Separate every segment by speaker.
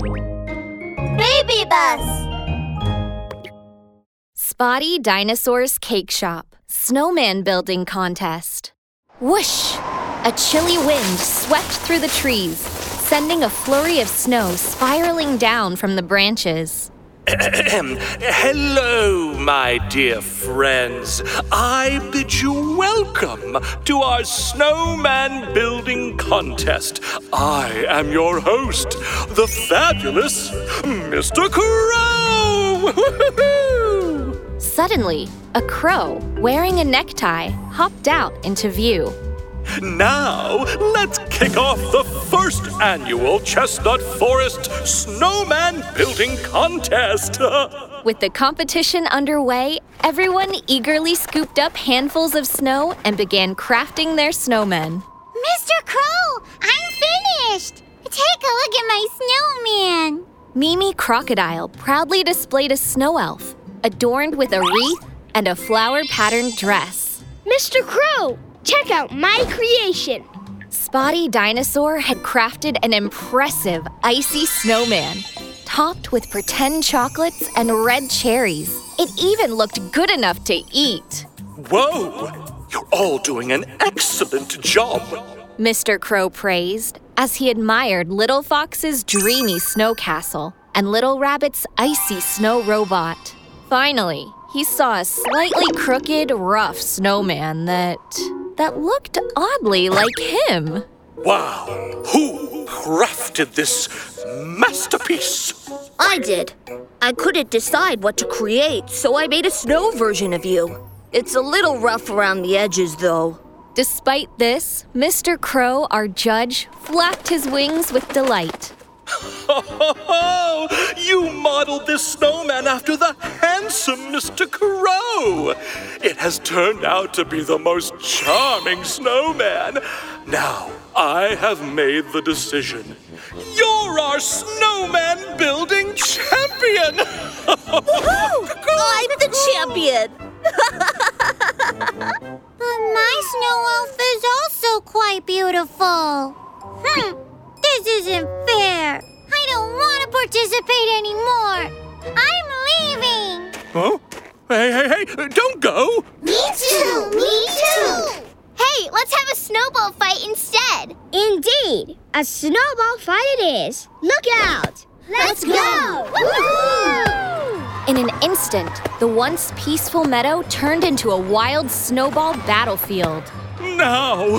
Speaker 1: Baby bus.
Speaker 2: Spotty Dinosaur's Cake Shop Snowman Building Contest. Whoosh! A chilly wind swept through the trees, sending a flurry of snow spiraling down from the branches.
Speaker 3: Hello, my dear friends. I bid you welcome to our snowman building contest. I am your host, the fabulous Mr. Crow.
Speaker 2: Suddenly, a crow wearing a necktie hopped out into view.
Speaker 3: Now, let's kick off the first annual Chestnut Forest Snowman Building Contest.
Speaker 2: With the competition underway, everyone eagerly scooped up handfuls of snow and began crafting their snowmen.
Speaker 1: Mr. Crow, I'm finished. Take a look at my snowman.
Speaker 2: Mimi Crocodile proudly displayed a snow elf, adorned with a wreath and a flower patterned dress.
Speaker 4: Mr. Crow, check out my creation.
Speaker 2: Spotty Dinosaur had crafted an impressive icy snowman, topped with pretend chocolates and red cherries. It even looked good enough to eat.
Speaker 3: Whoa! You're all doing an excellent job.
Speaker 2: Mr. Crow praised as he admired Little Fox's dreamy snow castle and Little Rabbit's icy snow robot. Finally, he saw a slightly crooked, rough snowman that that looked oddly like him.
Speaker 3: Wow! Who crafted this masterpiece?
Speaker 5: I did. I couldn't decide what to create, so I made a snow version of you. It's a little rough around the edges, though.
Speaker 2: Despite this, Mr. Crow, our judge, flapped his wings with delight.
Speaker 3: Oh, you modeled this snowman after the handsome Mr. Crow. It has turned out to be the most charming snowman. Now, I have made the decision. You're our snowman building champion.
Speaker 5: I'm the champion!
Speaker 1: But my snow elf is also quite beautiful. Hmm, this isn't fair. Don't
Speaker 3: go.
Speaker 1: Me too. Me too.
Speaker 4: Hey, let's have a snowball fight instead. Indeed, a snowball fight it is. Look out!
Speaker 1: Let's go.
Speaker 2: In an instant, the once peaceful meadow turned into a wild snowball battlefield.
Speaker 3: Now,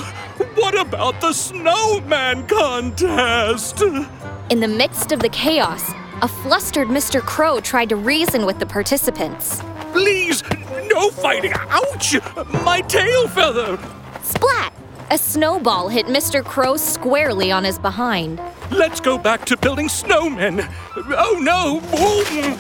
Speaker 3: what about the snowman contest?
Speaker 2: In the midst of the chaos, a flustered Mr. Crow tried to reason with the participants.
Speaker 3: Please, no fighting. Ouch! My tail feather.
Speaker 2: Splat! A snowball hit Mr. Crow squarely on his behind.
Speaker 3: Let's go back to building snowmen. Oh no! Boom.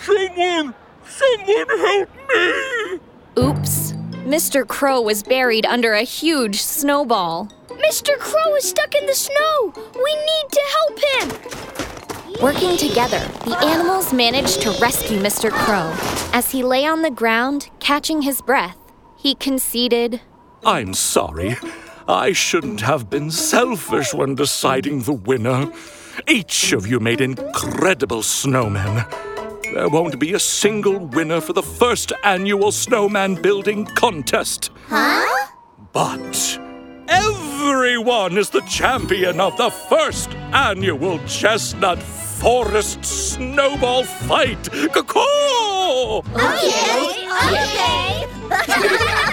Speaker 3: Someone, someone help me!
Speaker 2: Oops. Mr. Crow was buried under a huge snowball.
Speaker 4: Mr. Crow is stuck in the snow. We need to help him.
Speaker 2: Working together, the animals managed to rescue Mr. Crow. As he lay on the ground, catching his breath, he conceded,
Speaker 3: I'm sorry. I shouldn't have been selfish when deciding the winner. Each of you made incredible snowmen. There won't be a single winner for the first annual snowman building contest.
Speaker 1: Huh?
Speaker 3: But everyone is the champion of the first annual Chestnut forest snowball fight. Caw! Okay.
Speaker 1: okay.